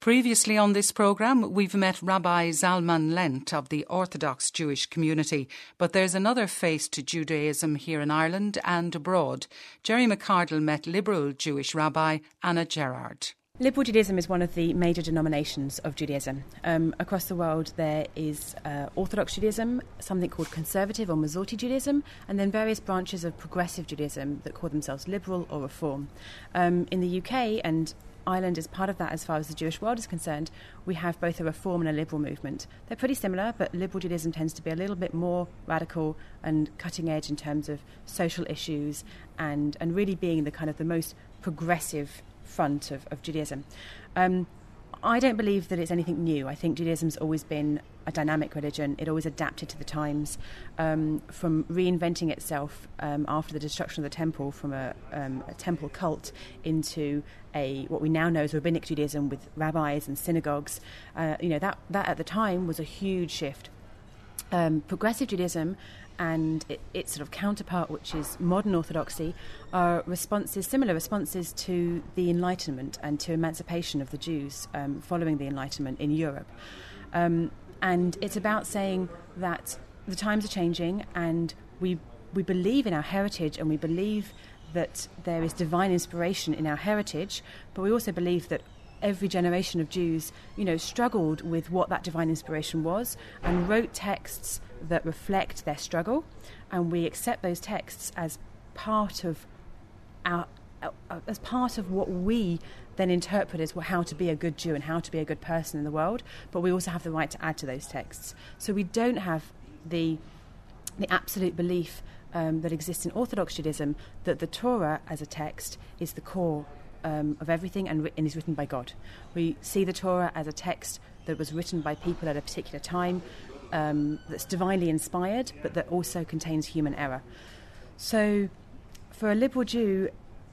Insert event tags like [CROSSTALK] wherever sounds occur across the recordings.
Previously on this programme, we've met Rabbi Zalman Lent of the Orthodox Jewish community, but there's another face to Judaism here in Ireland and abroad. Gerry McArdle met liberal Jewish Rabbi Anna Gerard. Liberal Judaism is one of the major denominations of Judaism. Um, across the world, there is uh, Orthodox Judaism, something called Conservative or Masorti Judaism, and then various branches of Progressive Judaism that call themselves Liberal or Reform. Um, in the UK and Ireland is part of that as far as the Jewish world is concerned. We have both a reform and a liberal movement. They're pretty similar, but liberal Judaism tends to be a little bit more radical and cutting edge in terms of social issues and, and really being the kind of the most progressive front of, of Judaism. Um, I don't believe that it's anything new. I think Judaism's always been a dynamic religion. It always adapted to the times, um, from reinventing itself um, after the destruction of the temple from a, um, a, temple cult into a what we now know as rabbinic Judaism with rabbis and synagogues. Uh, you know that that at the time was a huge shift. Um, progressive Judaism and it, its sort of counterpart, which is modern orthodoxy, are responses, similar responses to the Enlightenment and to emancipation of the Jews um, following the Enlightenment in Europe. Um, and it's about saying that the times are changing and we, we believe in our heritage and we believe that there is divine inspiration in our heritage, but we also believe that every generation of Jews, you know, struggled with what that divine inspiration was and wrote texts that reflect their struggle, and we accept those texts as part of our as part of what we then interpret as how to be a good Jew and how to be a good person in the world, but we also have the right to add to those texts. So we don't have the the absolute belief um, that exists in Orthodox Judaism that the Torah as a text is the core um, of everything and, and, is written by God. We see the Torah as a text that was written by people at a particular time, um, that's divinely inspired, but that also contains human error. So, for a liberal Jew,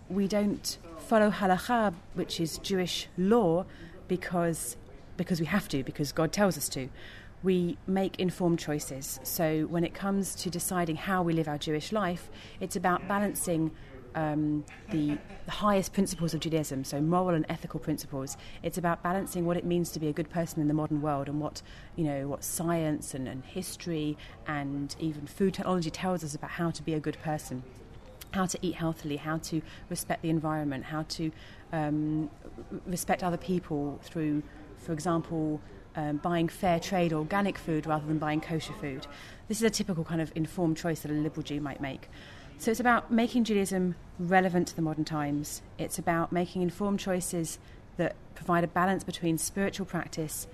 we don't follow halakha, which is Jewish law, because because we have to, because God tells us to. We make informed choices. So, when it comes to deciding how we live our Jewish life, it's about balancing um, the, the, highest principles of Judaism, so moral and ethical principles. It's about balancing what it means to be a good person in the modern world and what you know what science and, and history and even food technology tells us about how to be a good person how to eat healthily, how to respect the environment, how to um, respect other people through, for example, um, buying fair trade organic food rather than buying kosher food. This is a typical kind of informed choice that a liberal Jew might make. So it's about making Judaism relevant to the modern times. It's about making informed choices that provide a balance between spiritual practice,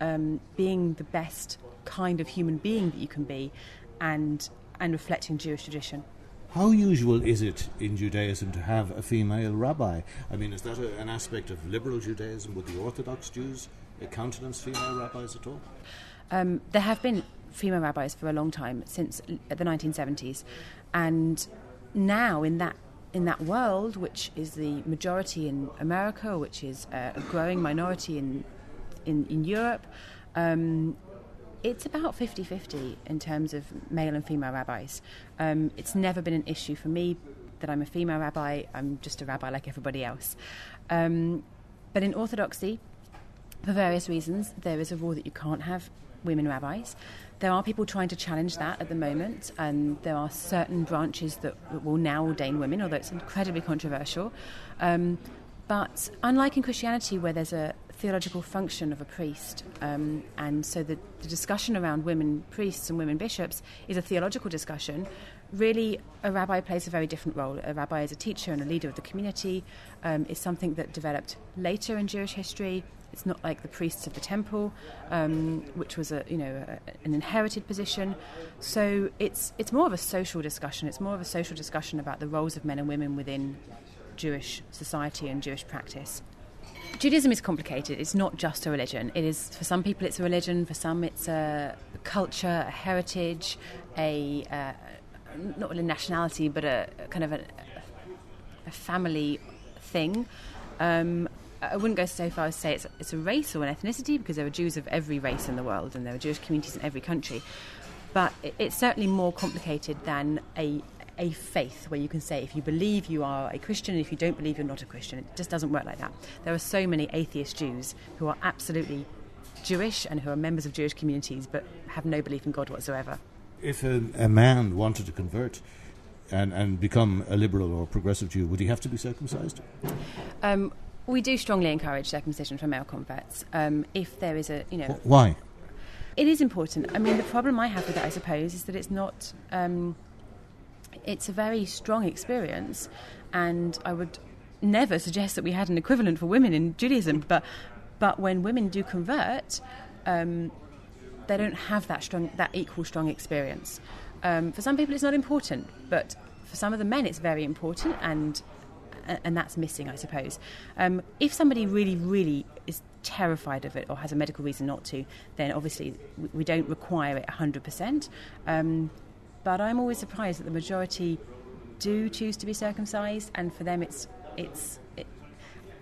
um, being the best kind of human being that you can be, and and reflecting Jewish tradition. How usual is it in Judaism to have a female rabbi? I mean, is that a, an aspect of liberal Judaism? Would the Orthodox Jews countenance female rabbis at all? Um, there have been female rabbis for a long time, since the 1970s. And now, in that in that world, which is the majority in America, which is a growing minority in in, in Europe, um, it's about 50 50 in terms of male and female rabbis. Um, it's never been an issue for me that I'm a female rabbi, I'm just a rabbi like everybody else. Um, but in Orthodoxy, for various reasons, there is a rule that you can't have women rabbis. There are people trying to challenge that at the moment, and there are certain branches that will now ordain women, although it's incredibly controversial. Um, but unlike in Christianity, where there's a theological function of a priest, um, and so the, the, discussion around women priests and women bishops is a theological discussion, really a rabbi plays a very different role. A rabbi is a teacher and a leader of the community, um, is something that developed later in Jewish history it's not like the priests of the temple, um, which was a you know a, an inherited position. So it's it's more of a social discussion. It's more of a social discussion about the roles of men and women within Jewish society and Jewish practice. Judaism is complicated. It's not just a religion. It is for some people it's a religion. For some it's a culture, a heritage, a uh, not really nationality, but a, kind of a, a family thing. Um, I wouldn't go so far as to say it's, it's a race or an ethnicity because there are Jews of every race in the world and there are Jewish communities in every country. But it's certainly more complicated than a, a faith where you can say if you believe you are a Christian, and if you don't believe you're not a Christian. It just doesn't work like that. There are so many atheist Jews who are absolutely Jewish and who are members of Jewish communities but have no belief in God whatsoever. If a, a man wanted to convert and, and become a liberal or progressive Jew, would he have to be circumcised? Um, we do strongly encourage circumcision for male converts. Um, if there is a, you know, Why? it is important. I mean, the problem I have with it, I suppose, is that it's not. Um, it's a very strong experience, and I would never suggest that we had an equivalent for women in Judaism. But, but when women do convert, um, they don't have that strong, that equal strong experience. Um, for some people, it's not important, but for some of the men, it's very important, and and that's missing, I suppose. Um, if somebody really, really is terrified of it or has a medical reason not to, then obviously we, don't require it 100%. Um, but I'm always surprised that the majority do choose to be circumcised, and for them, it's it's. It,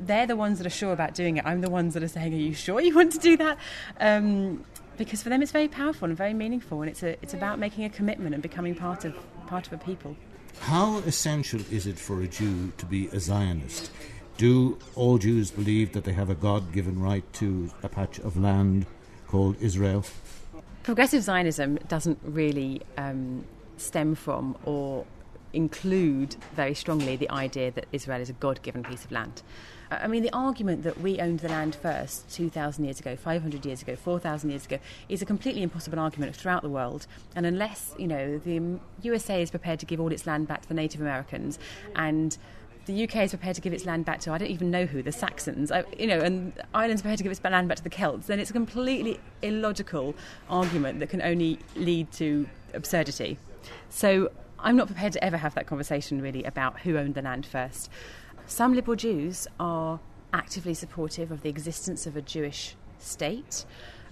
they're the ones that are sure about doing it. I'm the ones that are saying, "Are you sure you want to do that?" Um, because for them, it's very powerful and very meaningful, and it's a, it's about making a commitment and becoming part of part of a people. How essential is it for a Jew to be a Zionist? Do all Jews believe that they have a God given right to a patch of land called Israel? Progressive Zionism doesn't really um, stem from or include very strongly the idea that Israel is a God given piece of land. I mean, the argument that we owned the land first 2,000 years ago, 500 years ago, 4,000 years ago is a completely impossible argument throughout the world. And unless, you know, the USA is prepared to give all its land back to the Native Americans and the UK is prepared to give its land back to I don't even know who the Saxons, I, you know, and Ireland's prepared to give its land back to the Celts, then it's a completely illogical argument that can only lead to absurdity. So I'm not prepared to ever have that conversation really about who owned the land first. Some liberal Jews are actively supportive of the existence of a Jewish state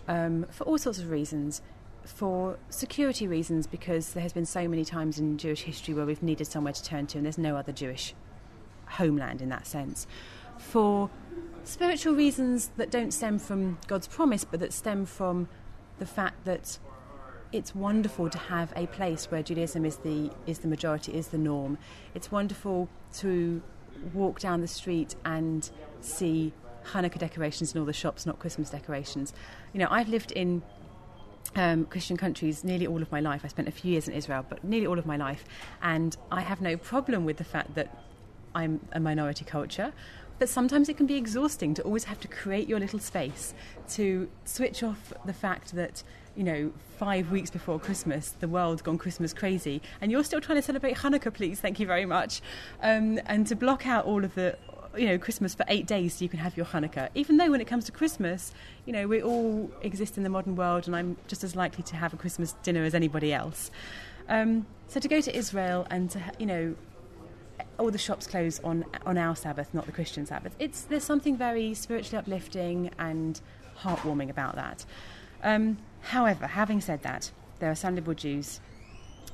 um, for all sorts of reasons. For security reasons, because there has been so many times in Jewish history where we've needed somewhere to turn to, and there's no other Jewish homeland in that sense. For spiritual reasons that don't stem from God's promise, but that stem from the fact that it's wonderful to have a place where Judaism is the is the majority, is the norm. It's wonderful to walk down the street and see Hanukkah decorations in all the shops, not Christmas decorations. You know, I've lived in um, Christian countries nearly all of my life. I spent a few years in Israel, but nearly all of my life, and I have no problem with the fact that I'm a minority culture. But sometimes it can be exhausting to always have to create your little space, to switch off the fact that, you know, five weeks before Christmas, the world's gone Christmas crazy, and you're still trying to celebrate Hanukkah, please, thank you very much. Um, and to block out all of the, you know, Christmas for eight days so you can have your Hanukkah. Even though when it comes to Christmas, you know, we all exist in the modern world, and I'm just as likely to have a Christmas dinner as anybody else. Um, so to go to Israel and to, you know, all the shops close on on our Sabbath, not the Christian Sabbath. It's there's something very spiritually uplifting and heartwarming about that. Um, however, having said that, there are some liberal Jews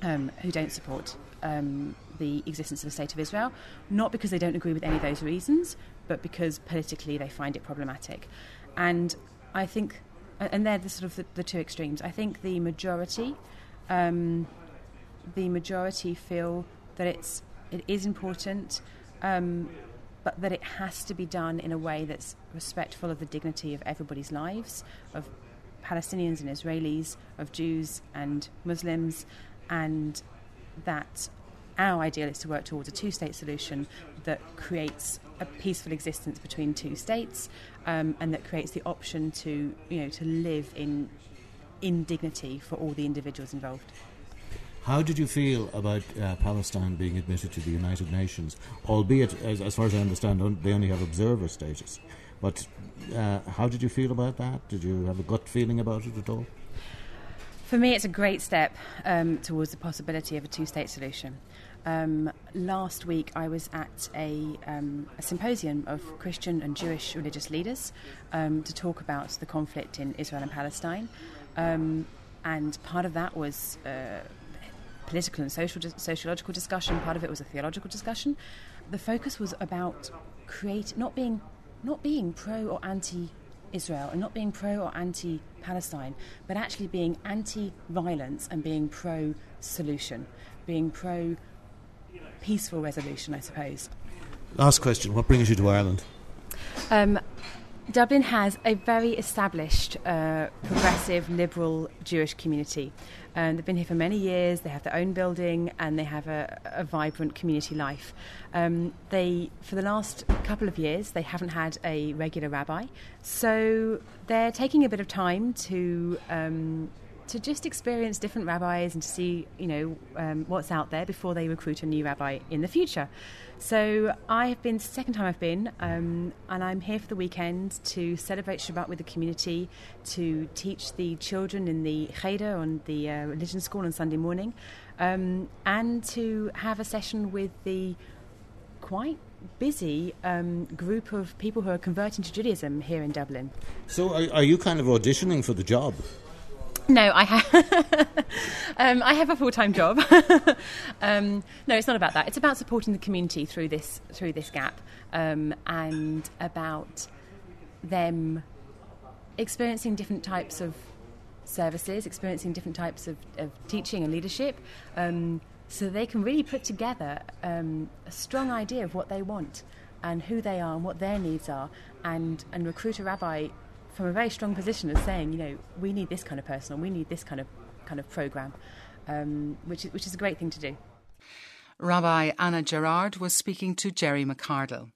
um, who don't support um, the existence of the state of Israel, not because they don't agree with any of those reasons, but because politically they find it problematic. And I think, and they're the sort of the, the two extremes. I think the majority, um, the majority feel that it's it is important, um, but that it has to be done in a way that's respectful of the dignity of everybody's lives, of Palestinians and Israelis, of Jews and Muslims, and that our ideal is to work towards a two state solution that creates a peaceful existence between two states um, and that creates the option to, you know, to live in, in dignity for all the individuals involved. How did you feel about uh, Palestine being admitted to the United Nations? Albeit, as, as far as I understand, they only have observer status. But uh, how did you feel about that? Did you have a gut feeling about it at all? For me, it's a great step um, towards the possibility of a two state solution. Um, last week, I was at a, um, a, symposium of Christian and Jewish religious leaders um, to talk about the conflict in Israel and Palestine. Um, and part of that was uh, political and social, sociological discussion. Part of it was a theological discussion. The focus was about create not being not being pro or anti Israel and not being pro or anti Palestine, but actually being anti violence and being pro solution, being pro peaceful resolution, I suppose. Last question What brings you to Ireland? Um, Dublin has a very established, uh, progressive, liberal Jewish community. Um, they've been here for many years. They have their own building and they have a, a vibrant community life. Um, they, for the last couple of years, they haven't had a regular rabbi, so they're taking a bit of time to um, to just experience different rabbis and to see, you know, um, what's out there before they recruit a new rabbi in the future. So I have been second time I've been, um, and I'm here for the weekend to celebrate Shabbat with the community, to teach the children in the cheder on the uh, religion school on Sunday morning, um, and to have a session with the quite busy um, group of people who are converting to Judaism here in Dublin. So, are, are you kind of auditioning for the job? No, I have. [LAUGHS] um, I have a full time job. [LAUGHS] um, no, it's not about that. It's about supporting the community through this through this gap, um, and about them experiencing different types of services, experiencing different types of, of teaching and leadership, um, so they can really put together um, a strong idea of what they want and who they are and what their needs are, and and recruit a rabbi from a very strong position as saying, you know, we need this kind of person or we need this kind of kind of program, um, which is which is a great thing to do. Rabbi Anna Gerard was speaking to Gerry McArdle.